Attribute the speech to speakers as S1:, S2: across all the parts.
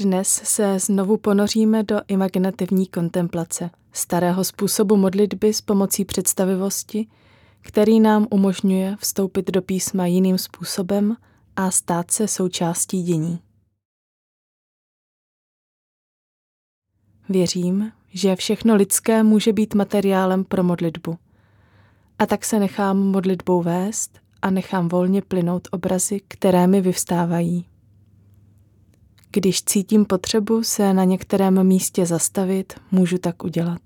S1: Dnes se znovu ponoříme do imaginativní kontemplace, starého způsobu modlitby s pomocí představivosti, který nám umožňuje vstoupit do písma jiným způsobem a stát se součástí dění. Věřím, že všechno lidské může být materiálem pro modlitbu. A tak se nechám modlitbou vést a nechám volně plynout obrazy, které mi vyvstávají. Když cítím potřebu se na některém místě zastavit, můžu tak udělat.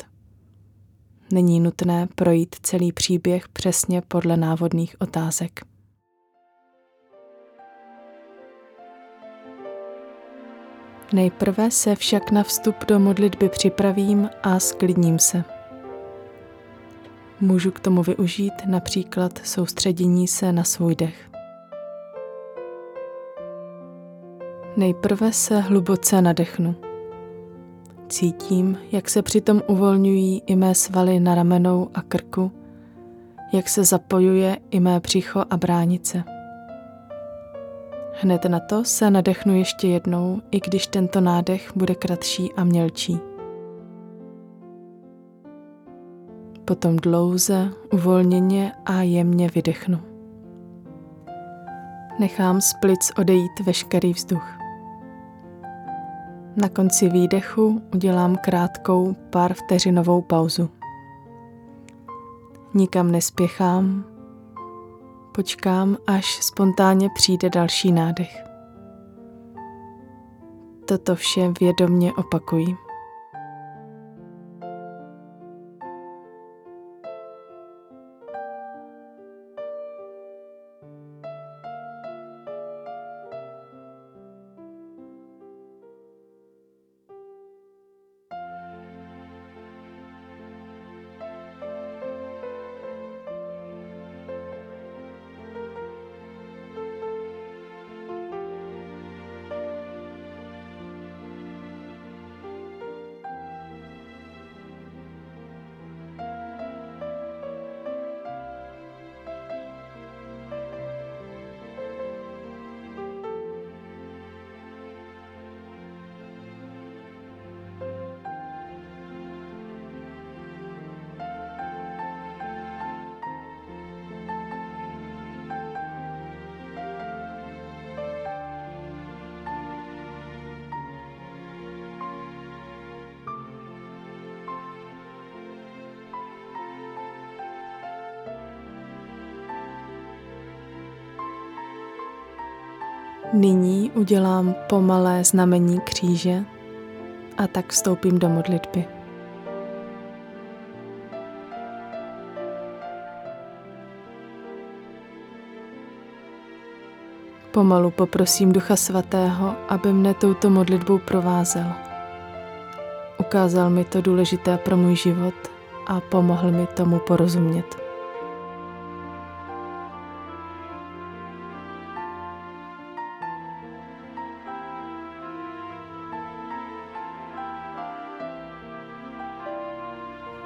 S1: Není nutné projít celý příběh přesně podle návodných otázek. Nejprve se však na vstup do modlitby připravím a sklidním se. Můžu k tomu využít například soustředění se na svůj dech. Nejprve se hluboce nadechnu. Cítím, jak se přitom uvolňují i mé svaly na ramenou a krku, jak se zapojuje i mé břicho a bránice. Hned na to se nadechnu ještě jednou, i když tento nádech bude kratší a mělčí. Potom dlouze, uvolněně a jemně vydechnu. Nechám z plic odejít veškerý vzduch. Na konci výdechu udělám krátkou pár vteřinovou pauzu. Nikam nespěchám, počkám, až spontánně přijde další nádech. Toto vše vědomně opakuji. Nyní udělám pomalé znamení kříže a tak vstoupím do modlitby. Pomalu poprosím Ducha Svatého, aby mne touto modlitbou provázel. Ukázal mi to důležité pro můj život a pomohl mi tomu porozumět.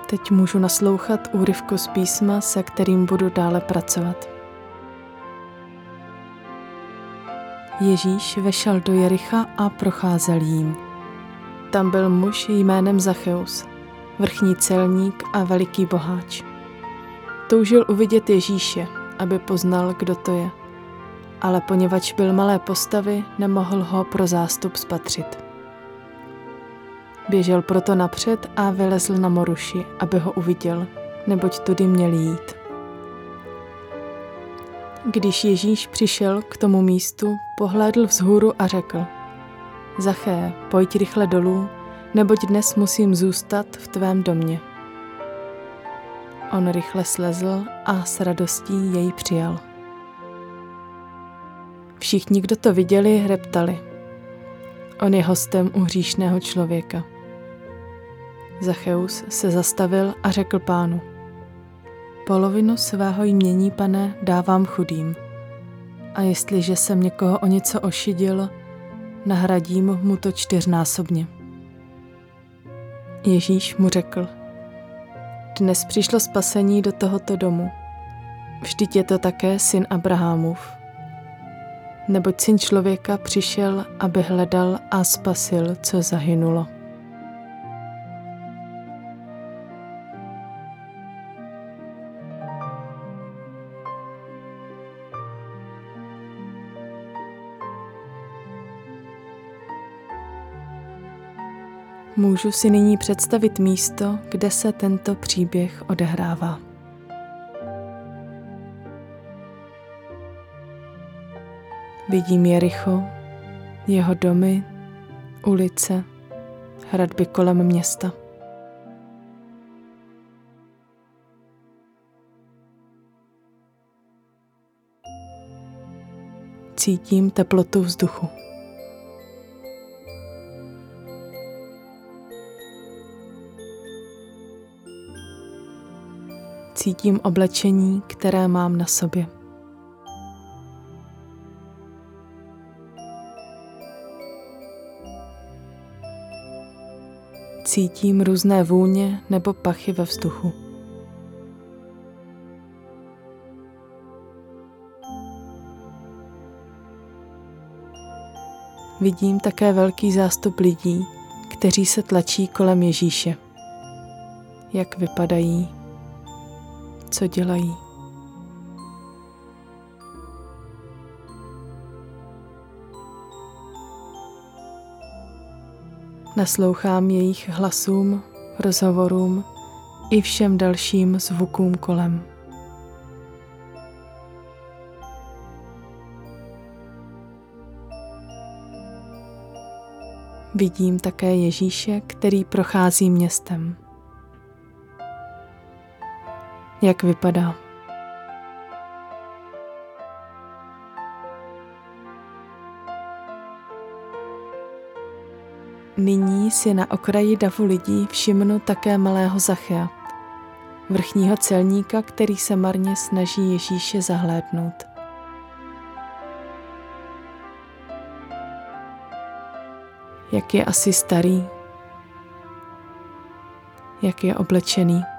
S1: Teď můžu naslouchat úryvku z písma, se kterým budu dále pracovat. Ježíš vešel do Jericha a procházel jím. Tam byl muž jménem Zacheus, vrchní celník a veliký boháč. Toužil uvidět Ježíše, aby poznal, kdo to je, ale poněvadž byl malé postavy, nemohl ho pro zástup spatřit. Běžel proto napřed a vylezl na moruši, aby ho uviděl, neboť tudy měl jít. Když Ježíš přišel k tomu místu, pohlédl vzhůru a řekl Zaché, pojď rychle dolů, neboť dnes musím zůstat v tvém domě. On rychle slezl a s radostí jej přijal. Všichni, kdo to viděli, hreptali. On je hostem u hříšného člověka. Zacheus se zastavil a řekl pánu, polovinu svého jmění, pane, dávám chudým. A jestliže jsem někoho o něco ošidil, nahradím mu to čtyřnásobně. Ježíš mu řekl, dnes přišlo spasení do tohoto domu. Vždyť je to také syn Abrahamův. neboť syn člověka přišel, aby hledal a spasil, co zahynulo. Můžu si nyní představit místo, kde se tento příběh odehrává. Vidím Jericho, jeho domy, ulice, hradby kolem města. Cítím teplotu vzduchu. Cítím oblečení, které mám na sobě. Cítím různé vůně nebo pachy ve vzduchu. Vidím také velký zástup lidí, kteří se tlačí kolem Ježíše. Jak vypadají, co dělají. Naslouchám jejich hlasům, rozhovorům i všem dalším zvukům kolem. Vidím také Ježíše, který prochází městem. Jak vypadá? Nyní si na okraji davu lidí všimnu také malého Zachea, vrchního celníka, který se marně snaží Ježíše zahlédnout. Jak je asi starý, jak je oblečený.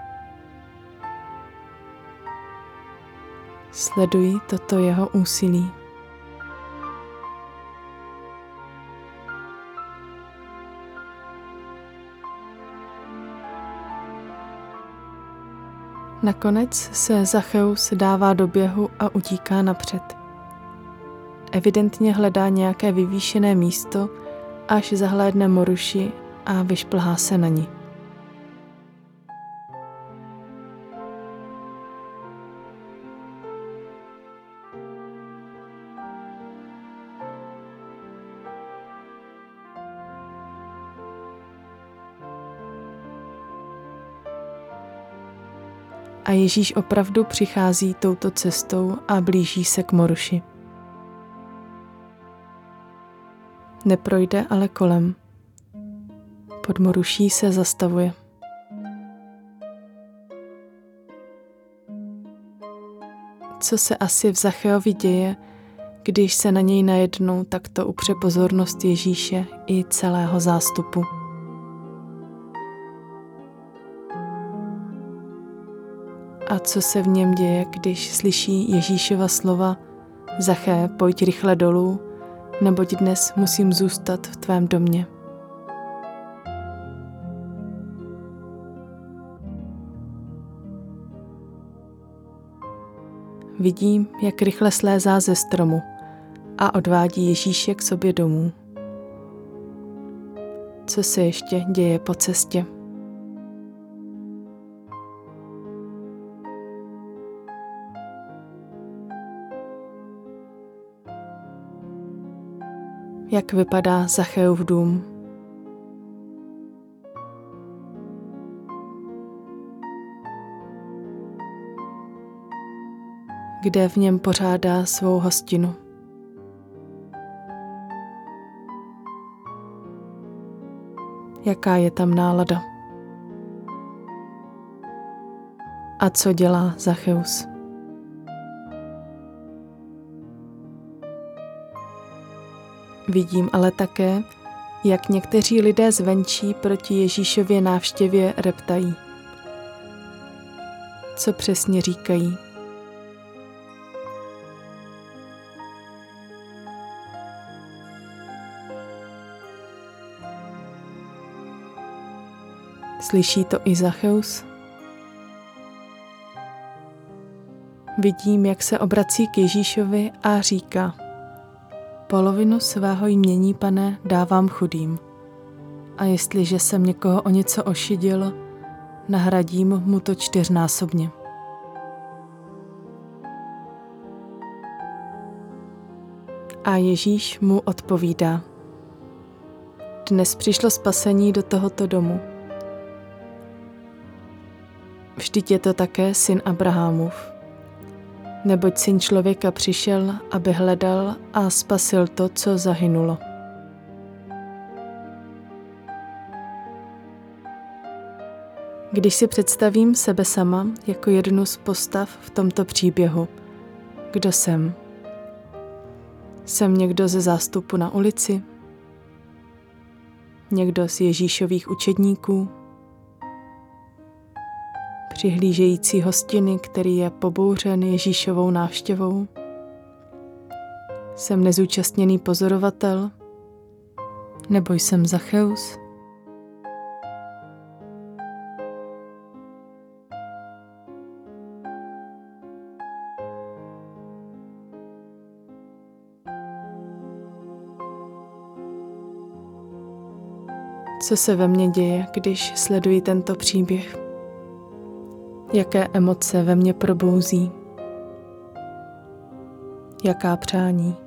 S1: Sleduji toto jeho úsilí. Nakonec se Zacheus dává do běhu a utíká napřed. Evidentně hledá nějaké vyvýšené místo, až zahlédne moruši a vyšplhá se na ní. A Ježíš opravdu přichází touto cestou a blíží se k Moruši. Neprojde ale kolem. Pod Moruší se zastavuje. Co se asi v Zacheovi děje, když se na něj najednou takto upře pozornost Ježíše i celého zástupu? A co se v něm děje, když slyší Ježíšova slova Zaché, pojď rychle dolů, neboť dnes musím zůstat v tvém domě. Vidím, jak rychle slézá ze stromu a odvádí Ježíše k sobě domů. Co se ještě děje po cestě? Jak vypadá Zacheův dům. Kde v něm pořádá svou hostinu. Jaká je tam nálada? A co dělá Zacheus? Vidím ale také, jak někteří lidé zvenčí proti Ježíšově návštěvě reptají. Co přesně říkají? Slyší to i Zacheus? Vidím, jak se obrací k Ježíšovi a říká – Polovinu svého jmění, pane, dávám chudým. A jestliže jsem někoho o něco ošidil, nahradím mu to čtyřnásobně. A Ježíš mu odpovídá. Dnes přišlo spasení do tohoto domu. Vždyť je to také syn Abrahamův. Neboť syn člověka přišel, aby hledal a spasil to, co zahynulo. Když si představím sebe sama jako jednu z postav v tomto příběhu, kdo jsem? Jsem někdo ze zástupu na ulici? Někdo z Ježíšových učedníků? Přihlížející hostiny, který je pobouřen Ježíšovou návštěvou? Jsem nezúčastněný pozorovatel? Nebo jsem Zacheus? Co se ve mně děje, když sleduji tento příběh? Jaké emoce ve mně probouzí? Jaká přání?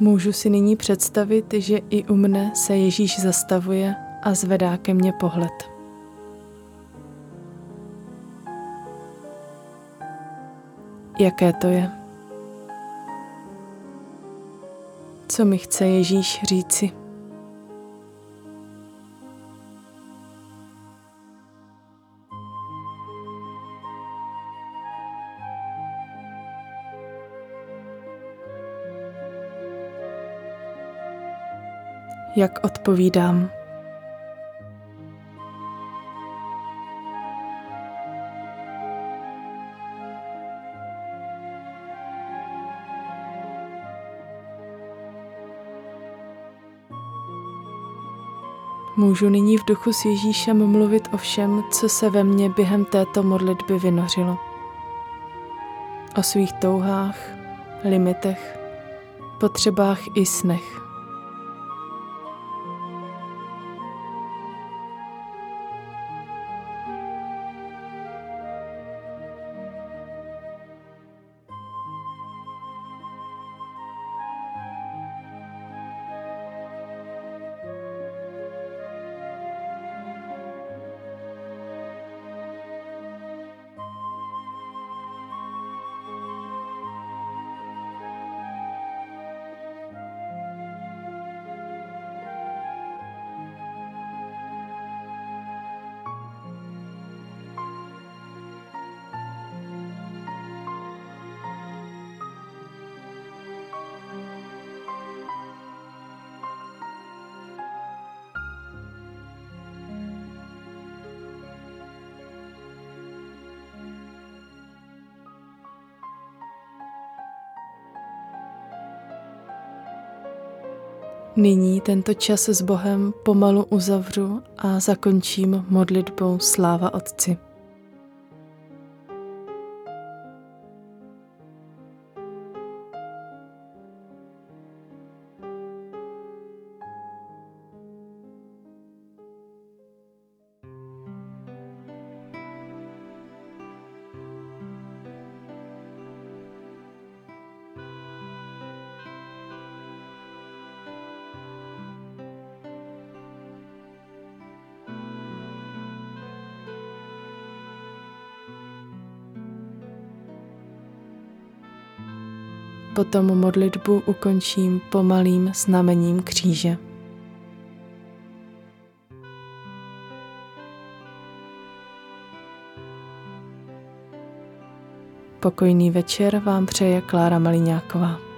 S1: Můžu si nyní představit, že i u mne se Ježíš zastavuje a zvedá ke mně pohled. Jaké to je? Co mi chce Ježíš říci? Jak odpovídám. Můžu nyní v duchu s Ježíšem mluvit o všem, co se ve mně během této modlitby vynořilo. O svých touhách, limitech, potřebách i snech. Nyní tento čas s Bohem pomalu uzavřu a zakončím modlitbou Sláva Otci. Potom modlitbu ukončím pomalým znamením kříže. Pokojný večer vám přeje Klára Maliňáková.